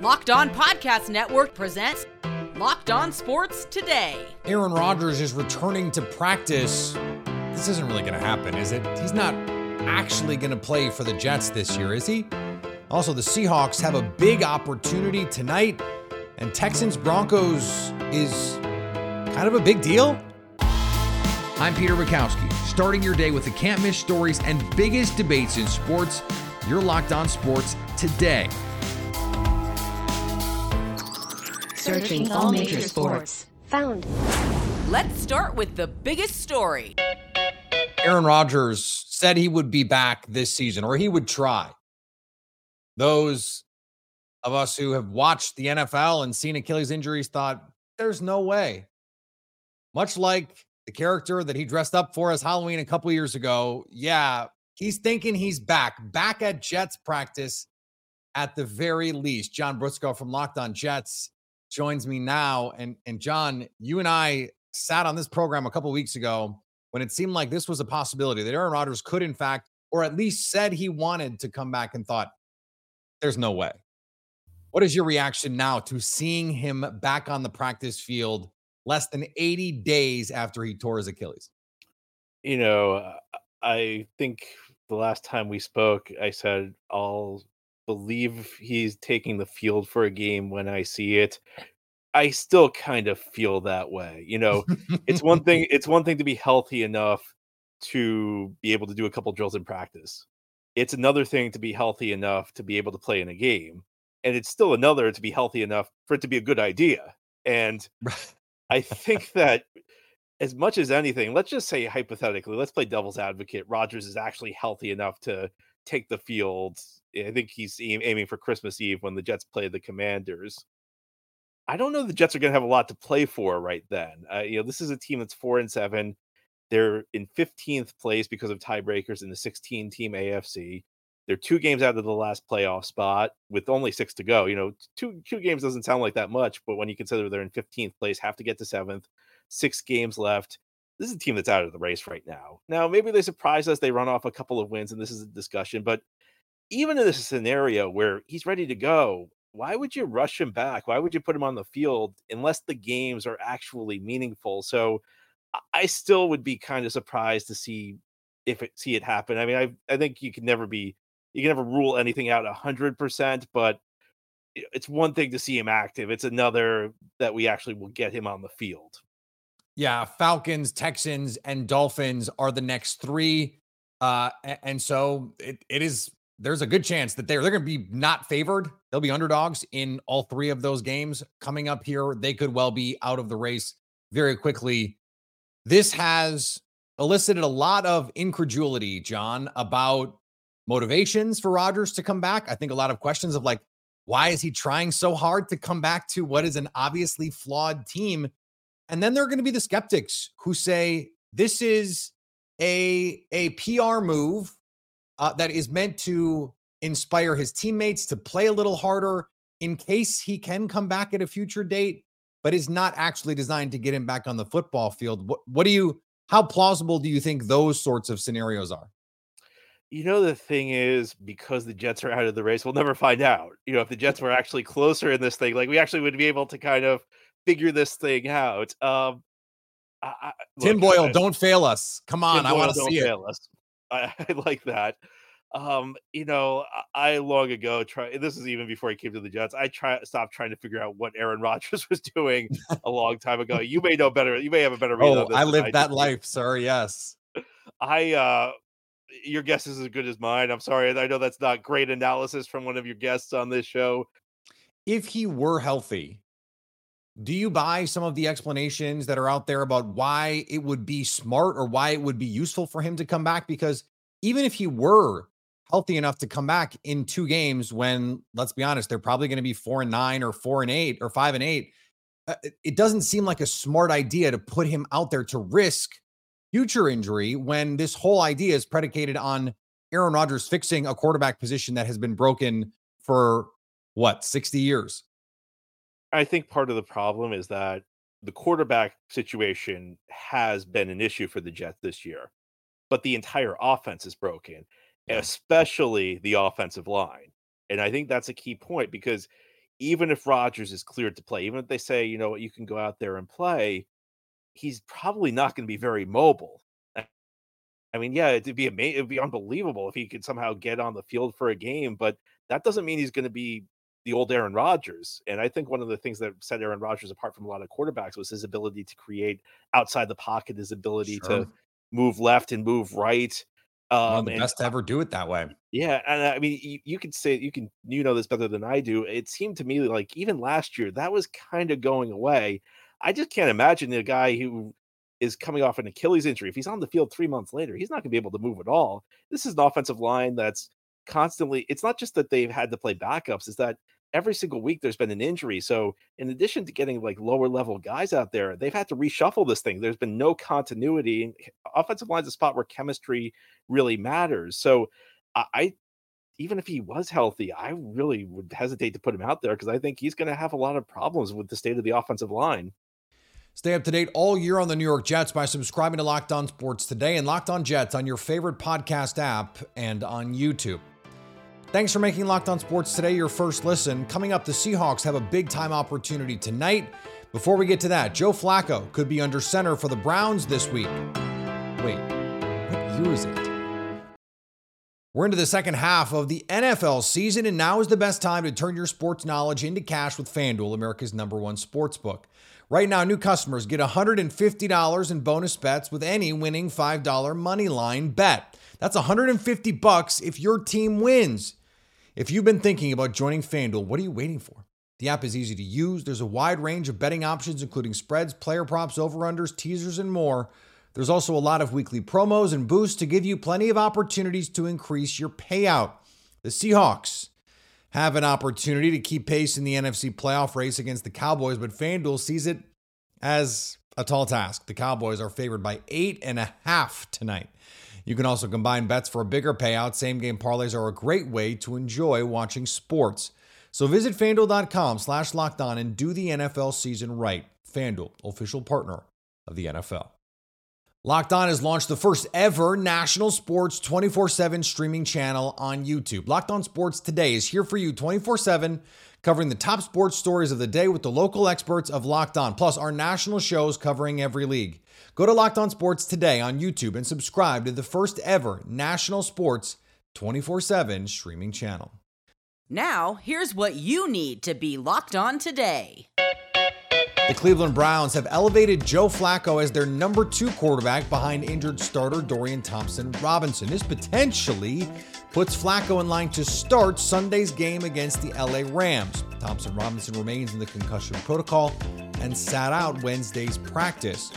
Locked On Podcast Network presents Locked On Sports Today. Aaron Rodgers is returning to practice. This isn't really going to happen, is it? He's not actually going to play for the Jets this year, is he? Also, the Seahawks have a big opportunity tonight, and Texans Broncos is kind of a big deal. I'm Peter Bukowski, starting your day with the can't miss stories and biggest debates in sports. You're locked on sports today. Searching all major sports. Found. Let's start with the biggest story. Aaron Rodgers said he would be back this season, or he would try. Those of us who have watched the NFL and seen Achilles injuries thought, there's no way. Much like the character that he dressed up for as Halloween a couple years ago, yeah, he's thinking he's back, back at Jets practice at the very least. John Briscoe from Locked On Jets joins me now. And and John, you and I sat on this program a couple weeks ago when it seemed like this was a possibility that Aaron Rodgers could, in fact, or at least said he wanted to come back and thought, there's no way. What is your reaction now to seeing him back on the practice field less than 80 days after he tore his Achilles? You know, I think the last time we spoke, I said I'll believe he's taking the field for a game when I see it. I still kind of feel that way. You know, it's one thing it's one thing to be healthy enough to be able to do a couple drills in practice. It's another thing to be healthy enough to be able to play in a game. And it's still another to be healthy enough for it to be a good idea. And I think that as much as anything, let's just say hypothetically, let's play devil's advocate. Rodgers is actually healthy enough to take the field. I think he's aiming for Christmas Eve when the Jets play the Commanders. I don't know the Jets are going to have a lot to play for right then. Uh, you know, this is a team that's four and seven. They're in 15th place because of tiebreakers in the 16 team AFC. They're two games out of the last playoff spot with only six to go. You know, two two games doesn't sound like that much, but when you consider they're in 15th place, have to get to seventh, six games left. This is a team that's out of the race right now. Now, maybe they surprise us, they run off a couple of wins, and this is a discussion. But even in this scenario where he's ready to go, why would you rush him back? Why would you put him on the field unless the games are actually meaningful? So I still would be kind of surprised to see if it see it happen. I mean, I I think you can never be you can never rule anything out hundred percent, but it's one thing to see him active. It's another that we actually will get him on the field. Yeah, Falcons, Texans, and Dolphins are the next three. Uh, and so it, it is there's a good chance that they're they're going to be not favored. They'll be underdogs in all three of those games coming up here. They could well be out of the race very quickly. This has elicited a lot of incredulity, John, about motivations for Rodgers to come back. I think a lot of questions of like, why is he trying so hard to come back to what is an obviously flawed team? And then there are going to be the skeptics who say this is a a PR move uh, that is meant to inspire his teammates to play a little harder in case he can come back at a future date, but is not actually designed to get him back on the football field. What, what do you, how plausible do you think those sorts of scenarios are? You know, the thing is, because the Jets are out of the race, we'll never find out. You know, if the Jets were actually closer in this thing, like we actually would be able to kind of figure this thing out. Um, I, I, Tim look, Boyle, I, don't fail us. Come on, I want to see it. Us. I, I like that. Um, you know, I long ago try. This is even before he came to the Jets. I try stopped trying to figure out what Aaron Rodgers was doing a long time ago. You may know better. You may have a better read. Oh, I lived that life, sir. Yes. I uh your guess is as good as mine. I'm sorry. I know that's not great analysis from one of your guests on this show. If he were healthy, do you buy some of the explanations that are out there about why it would be smart or why it would be useful for him to come back? Because even if he were healthy enough to come back in two games, when let's be honest, they're probably going to be four and nine or four and eight or five and eight, uh, it doesn't seem like a smart idea to put him out there to risk future injury when this whole idea is predicated on Aaron Rodgers fixing a quarterback position that has been broken for what, 60 years? I think part of the problem is that the quarterback situation has been an issue for the Jets this year, but the entire offense is broken, yeah. especially the offensive line. And I think that's a key point because even if Rodgers is cleared to play, even if they say, you know what, you can go out there and play, he's probably not going to be very mobile. I mean, yeah, it'd be amazing. It'd be unbelievable if he could somehow get on the field for a game, but that doesn't mean he's going to be the old Aaron Rodgers. And I think one of the things that set Aaron Rodgers apart from a lot of quarterbacks was his ability to create outside the pocket, his ability sure. to move left and move right. Um, the best to ever do it that way. Yeah, and I mean, you, you can say you can you know this better than I do. It seemed to me like even last year that was kind of going away. I just can't imagine a guy who is coming off an Achilles injury. If he's on the field three months later, he's not going to be able to move at all. This is an offensive line that's constantly. It's not just that they've had to play backups; is that every single week there's been an injury. So in addition to getting like lower level guys out there, they've had to reshuffle this thing. There's been no continuity. Offensive line's a spot where chemistry really matters. So I, even if he was healthy, I really would hesitate to put him out there because I think he's going to have a lot of problems with the state of the offensive line. Stay up to date all year on the New York Jets by subscribing to Locked On Sports today and Locked On Jets on your favorite podcast app and on YouTube. Thanks for making Locked On Sports today your first listen. Coming up, the Seahawks have a big time opportunity tonight. Before we get to that, Joe Flacco could be under center for the Browns this week. Wait, what year is it? We're into the second half of the NFL season, and now is the best time to turn your sports knowledge into cash with FanDuel, America's number one sports book. Right now, new customers get $150 in bonus bets with any winning $5 money line bet. That's 150 bucks if your team wins. If you've been thinking about joining FanDuel, what are you waiting for? The app is easy to use. There's a wide range of betting options, including spreads, player props, over-unders, teasers, and more. There's also a lot of weekly promos and boosts to give you plenty of opportunities to increase your payout. The Seahawks have an opportunity to keep pace in the NFC playoff race against the Cowboys, but FanDuel sees it as a tall task. The Cowboys are favored by eight and a half tonight. You can also combine bets for a bigger payout. Same game parlays are a great way to enjoy watching sports. So visit fanduel.com slash locked on and do the NFL season right. FanDuel, official partner of the NFL. Locked On has launched the first ever national sports 24 7 streaming channel on YouTube. Locked On Sports Today is here for you 24 7, covering the top sports stories of the day with the local experts of Locked On, plus our national shows covering every league. Go to Locked On Sports today on YouTube and subscribe to the first ever national sports 24 7 streaming channel. Now, here's what you need to be locked on today. The Cleveland Browns have elevated Joe Flacco as their number two quarterback behind injured starter Dorian Thompson Robinson. This potentially puts Flacco in line to start Sunday's game against the LA Rams. Thompson Robinson remains in the concussion protocol and sat out Wednesday's practice.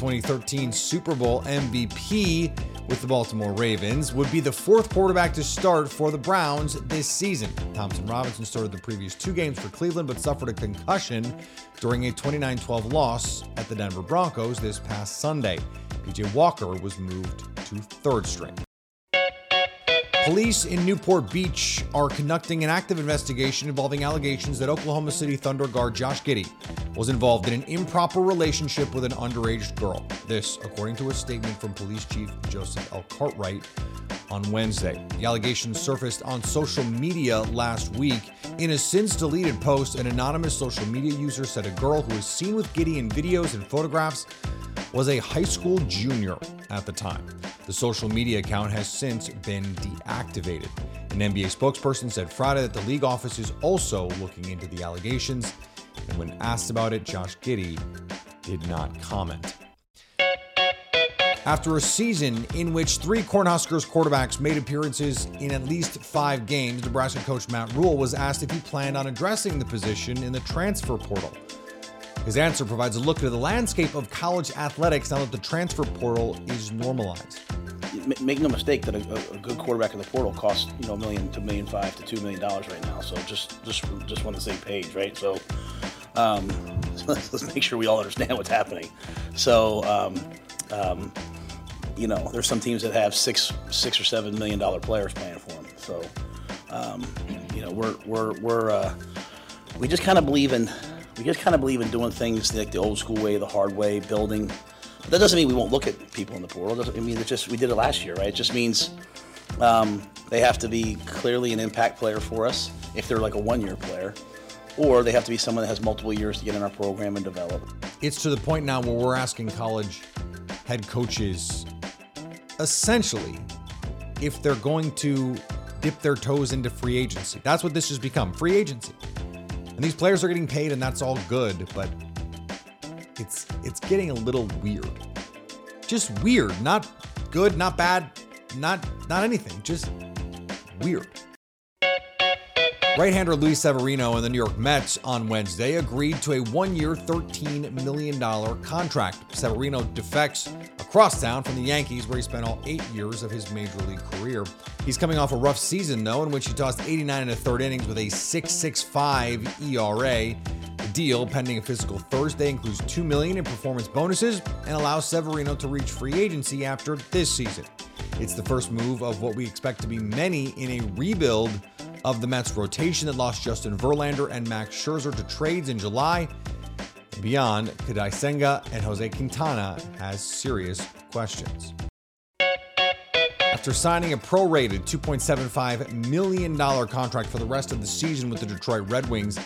2013 Super Bowl MVP with the Baltimore Ravens, would be the fourth quarterback to start for the Browns this season. Thompson Robinson started the previous two games for Cleveland but suffered a concussion during a 29 12 loss at the Denver Broncos this past Sunday. PJ Walker was moved to third string. Police in Newport Beach are conducting an active investigation involving allegations that Oklahoma City Thunder guard Josh Giddey was involved in an improper relationship with an underage girl. This, according to a statement from Police Chief Joseph L. Cartwright on Wednesday. The allegations surfaced on social media last week. In a since deleted post, an anonymous social media user said a girl who was seen with Giddey in videos and photographs was a high school junior at the time. The social media account has since been deactivated. An NBA spokesperson said Friday that the league office is also looking into the allegations, and when asked about it, Josh Giddey did not comment. After a season in which three Cornhuskers quarterbacks made appearances in at least five games, Nebraska coach Matt Rhule was asked if he planned on addressing the position in the transfer portal. His answer provides a look into the landscape of college athletics now that the transfer portal is normalized. Make no mistake that a, a good quarterback in the portal costs you know a million to million five to two million dollars right now. So just just just on the same page, right? So um, let's, let's, make sure we all understand what's happening. So um, um, you know, there's some teams that have six six or seven million dollar players playing for them. So um, you know, we're we're we're uh, we just kind of believe in we just kind of believe in doing things like the old school way, the hard way, building. That doesn't mean we won't look at people in the portal. I mean, it just we did it last year, right? It just means um, they have to be clearly an impact player for us if they're like a one-year player. or they have to be someone that has multiple years to get in our program and develop. It's to the point now where we're asking college head coaches essentially if they're going to dip their toes into free agency. That's what this has become free agency. And these players are getting paid, and that's all good, but it's it's getting a little weird. Just weird, not good, not bad, not not anything, just weird. Right-hander Luis Severino and the New York Mets on Wednesday agreed to a one-year, $13 million contract. Severino defects across town from the Yankees, where he spent all eight years of his major league career. He's coming off a rough season, though, in which he tossed 89 and a third innings with a 6.65 ERA. Deal, pending a physical Thursday, includes 2 million in performance bonuses and allows Severino to reach free agency after this season. It's the first move of what we expect to be many in a rebuild of the Mets rotation that lost Justin Verlander and Max Scherzer to trades in July. Beyond, Kodai Senga and Jose Quintana has serious questions. After signing a prorated $2.75 million contract for the rest of the season with the Detroit Red Wings,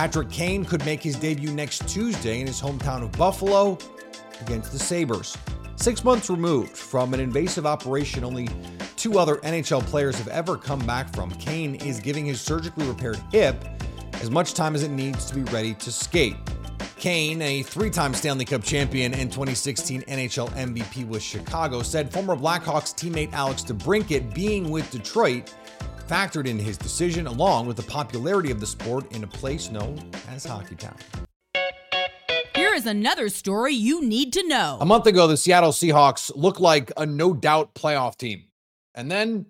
Patrick Kane could make his debut next Tuesday in his hometown of Buffalo against the Sabres. Six months removed from an invasive operation only two other NHL players have ever come back from, Kane is giving his surgically repaired hip as much time as it needs to be ready to skate. Kane, a three time Stanley Cup champion and 2016 NHL MVP with Chicago, said former Blackhawks teammate Alex DeBrincat being with Detroit factored into his decision, along with the popularity of the sport in a place known as Hockeytown. Here is another story you need to know. A month ago, the Seattle Seahawks looked like a no doubt playoff team. And then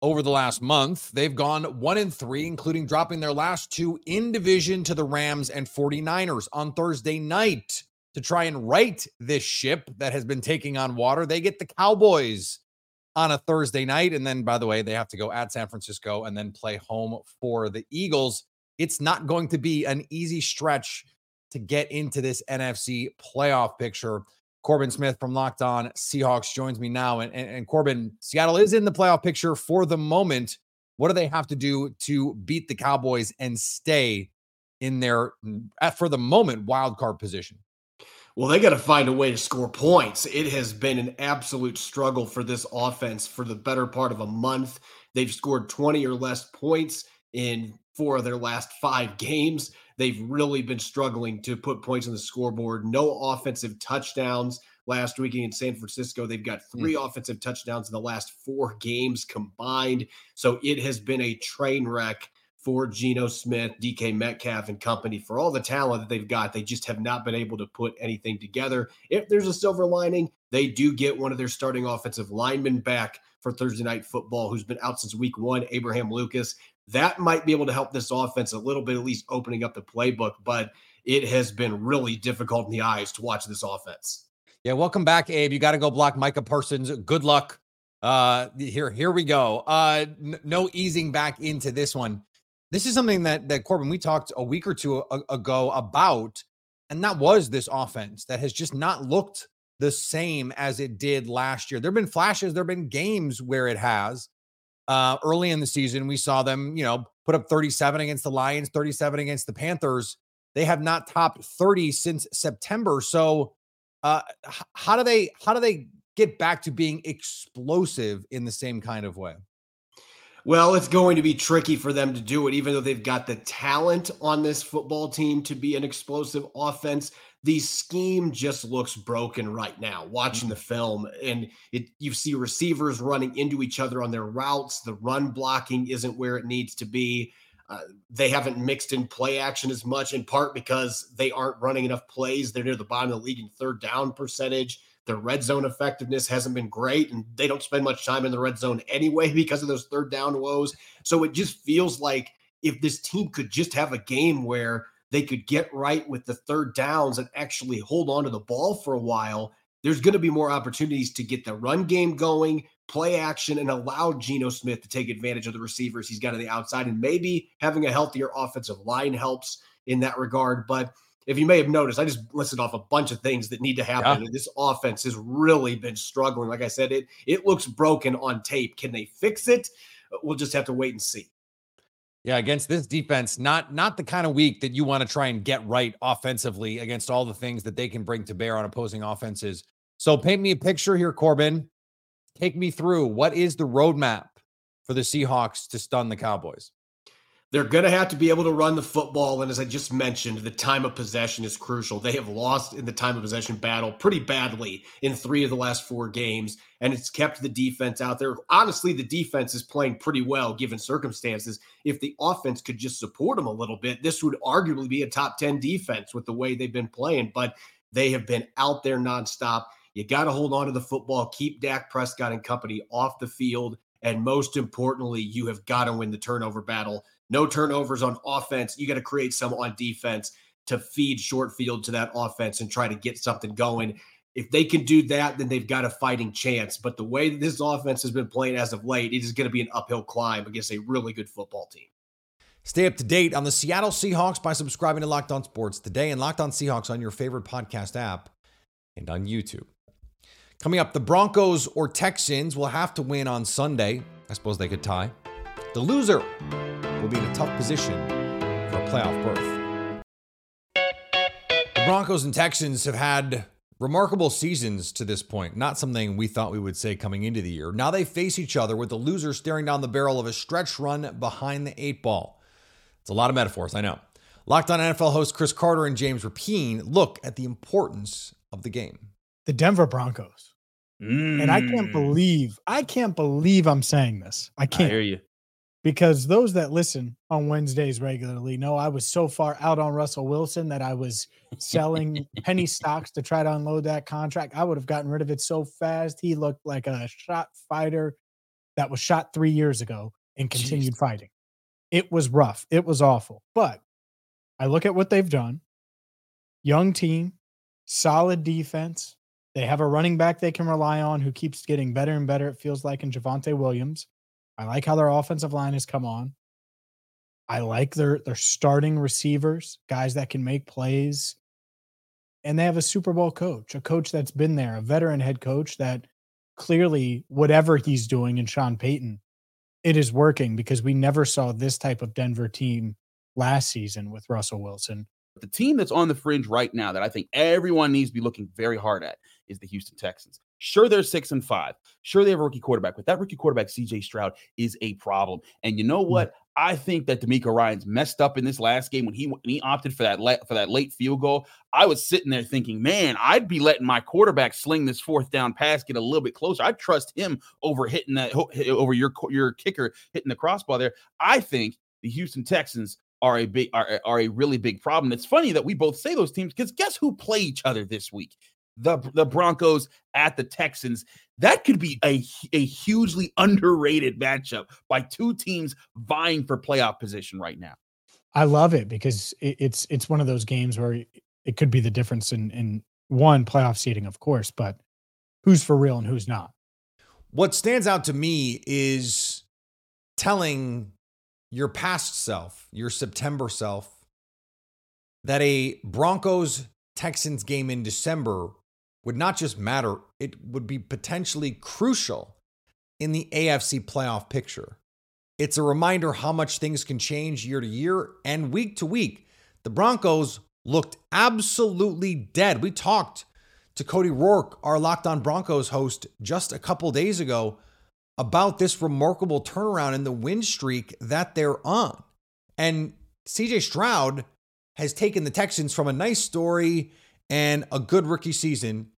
over the last month, they've gone one and three, including dropping their last two in division to the Rams and 49ers on Thursday night. To try and right this ship that has been taking on water, they get the Cowboys on a Thursday night. And then, by the way, they have to go at San Francisco and then play home for the Eagles. It's not going to be an easy stretch to get into this NFC playoff picture. Corbin Smith from Locked On Seahawks joins me now. And, and, and, Corbin, Seattle is in the playoff picture for the moment. What do they have to do to beat the Cowboys and stay in their, mm, for the moment, wild card position? Well, they got to find a way to score points. It has been an absolute struggle for this offense for the better part of a month. They've scored 20 or less points in four of their last five games. They've really been struggling to put points on the scoreboard. No offensive touchdowns last week in San Francisco. They've got hmm. three mm. offensive touchdowns in the last four games combined. So it has been a train wreck for Geno Smith, DK Metcalf, and company for all the talent that they've got. They just have not been able to put anything together. If there's a silver lining, they do get one of their starting offensive linemen back for Thursday night football, who's been out since week one, Abraham Lucas that might be able to help this offense a little bit, at least opening up the playbook. But it has been really difficult in the eyes to watch this offense. Yeah, welcome back, Abe. You got to go block Micah Parsons. Good luck. Uh, here, here we go. Uh, n- no easing back into this one. This is something that that Corbin we talked a week or two ago about, and that was this offense that has just not looked the same as it did last year. There've been flashes, there've been games where it has, uh, early in the season, we saw them, you know, put up 37 against the Lions, 37 against the Panthers. They have not topped 30 since September. So, uh, how do they how do they get back to being explosive in the same kind of way? Well, it's going to be tricky for them to do it, even though they've got the talent on this football team to be an explosive offense. The scheme just looks broken right now watching the mm-hmm. film and it you see receivers running into each other on their routes. The run blocking isn't where it needs to be. Uh, they haven't mixed in play action as much in part because they aren't running enough plays. They're near the bottom of the league in third down percentage their red zone effectiveness hasn't been great and they don't spend much time in the red zone anyway because of those third down woes so it just feels like if this team could just have a game where they could get right with the third downs and actually hold on to the ball for a while, there's going to be more opportunities to get the run game going, play action, and allow Geno Smith to take advantage of the receivers he's got on the outside. And maybe having a healthier offensive line helps in that regard. But if you may have noticed, I just listed off a bunch of things that need to happen. Yeah. And this offense has really been struggling. Like I said, it it looks broken on tape. Can they fix it? We'll just have to wait and see. Yeah, against this defense, not not the kind of week that you want to try and get right offensively against all the things that they can bring to bear on opposing offenses. So paint me a picture here, Corbin. Take me through what is the roadmap for the Seahawks to stun the Cowboys? They're going to have to be able to run the football. And as I just mentioned, the time of possession is crucial. They have lost in the time of possession battle pretty badly in three of the last four games, and it's kept the defense out there. Honestly, the defense is playing pretty well given circumstances. If the offense could just support them a little bit, this would arguably be a top 10 defense with the way they've been playing, but they have been out there nonstop. You got to hold on to the football, keep Dak Prescott and company off the field. And most importantly, you have got to win the turnover battle no turnovers on offense. You got to create some on defense to feed short field to that offense and try to get something going. If they can do that, then they've got a fighting chance. But the way that this offense has been playing as of late, it is going to be an uphill climb against a really good football team. Stay up to date on the Seattle Seahawks by subscribing to Locked On Sports today and Locked On Seahawks on your favorite podcast app and on YouTube. Coming up, the Broncos or Texans will have to win on Sunday. I suppose they could tie. The loser will be in a tough position for a playoff berth. The Broncos and Texans have had remarkable seasons to this point, not something we thought we would say coming into the year. Now they face each other with the loser staring down the barrel of a stretch run behind the eight ball. It's a lot of metaphors, I know. Locked on NFL host Chris Carter and James Rapien look at the importance of the game. The Denver Broncos. Mm. And I can't mm. believe, I can't believe I'm saying this. I can't. I hear you because those that listen on Wednesdays regularly know I was so far out on Russell Wilson that I was selling penny stocks to try to unload that contract. I would have gotten rid of it so fast. He looked like a shot fighter that was shot three years ago and continued Jeez. fighting. It was rough. It was awful. But I look at what they've done young team, solid defense. They have a running back they can rely on who keeps getting better and better, it feels like, in Javonte Williams. I like how their offensive line has come on. I like their their starting receivers, guys that can make plays. And they have a Super Bowl coach, a coach that's been there, a veteran head coach that clearly whatever he's doing in Sean Payton, it is working because we never saw this type of Denver team last season with Russell Wilson. The team that's on the fringe right now that I think everyone needs to be looking very hard at is the Houston Texans. Sure, they're six and five. Sure, they have a rookie quarterback, but that rookie quarterback, CJ Stroud, is a problem. And you know hmm. what? I think that DeMeco Ryans messed up in this last game when he when he opted for that for that late field goal. I was sitting there thinking, man, I'd be letting my quarterback sling this fourth down pass get a little bit closer. I'd trust him over hitting that over your your kicker hitting the crossbar there. I think the Houston Texans are a big are, are a really big problem. It's funny that we both say those teams because guess who play each other this week? The the Broncos at the Texans. That could be a a hugely underrated matchup by two teams vying for playoff position right now. I love it because it, it's it's one of those games where it could be the difference in in one playoff seating, of course, but who's for real and who's not. What stands out to me is telling your past self, your September self, that a Broncos Texans game in December would not just matter, it would be potentially crucial in the AFC playoff picture. It's a reminder how much things can change year to year and week to week. The Broncos looked absolutely dead. We talked to Cody Roark, our Locked On Broncos host, just a couple days ago about this remarkable turnaround in the win streak that they're on. And CJ Stroud has taken the Texans from a nice story and a good rookie season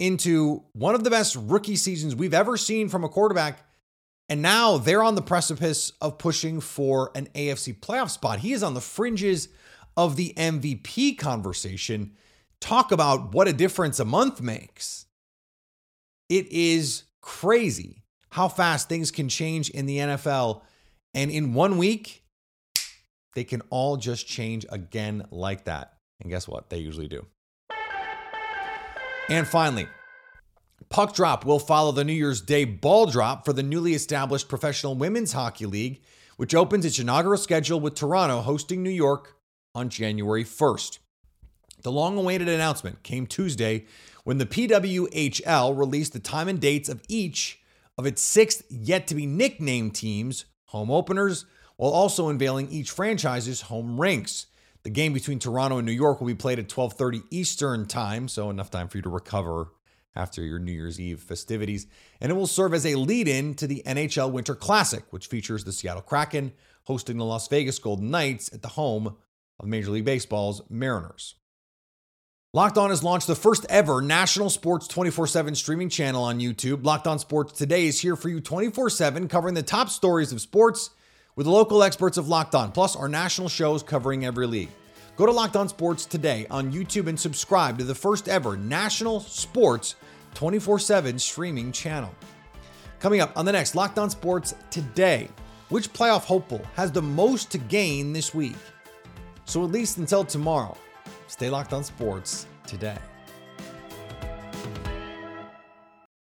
into one of the best rookie seasons we've ever seen from a quarterback. And now they're on the precipice of pushing for an AFC playoff spot. He is on the fringes of the MVP conversation. Talk about what a difference a month makes. It is crazy how fast things can change in the NFL. And in one week, they can all just change again like that. And guess what? They usually do. And finally, Puck Drop will follow the New Year's Day ball drop for the newly established Professional Women's Hockey League, which opens its inaugural schedule with Toronto hosting New York on January 1st. The long awaited announcement came Tuesday when the PWHL released the time and dates of each of its six yet to be nicknamed teams' home openers, while also unveiling each franchise's home rinks. The game between Toronto and New York will be played at 12:30 Eastern Time, so enough time for you to recover after your New Year's Eve festivities, and it will serve as a lead-in to the NHL Winter Classic, which features the Seattle Kraken hosting the Las Vegas Golden Knights at the home of Major League Baseball's Mariners. Locked On has launched the first ever national sports 24 7 streaming channel on YouTube. Locked On Sports Today is here for you 24 7, covering the top stories of sports with the local experts of Locked On, plus our national shows covering every league. Go to Locked On Sports Today on YouTube and subscribe to the first ever national sports 24 7 streaming channel. Coming up on the next Locked On Sports Today, which playoff hopeful has the most to gain this week? So, at least until tomorrow, stay locked on sports today.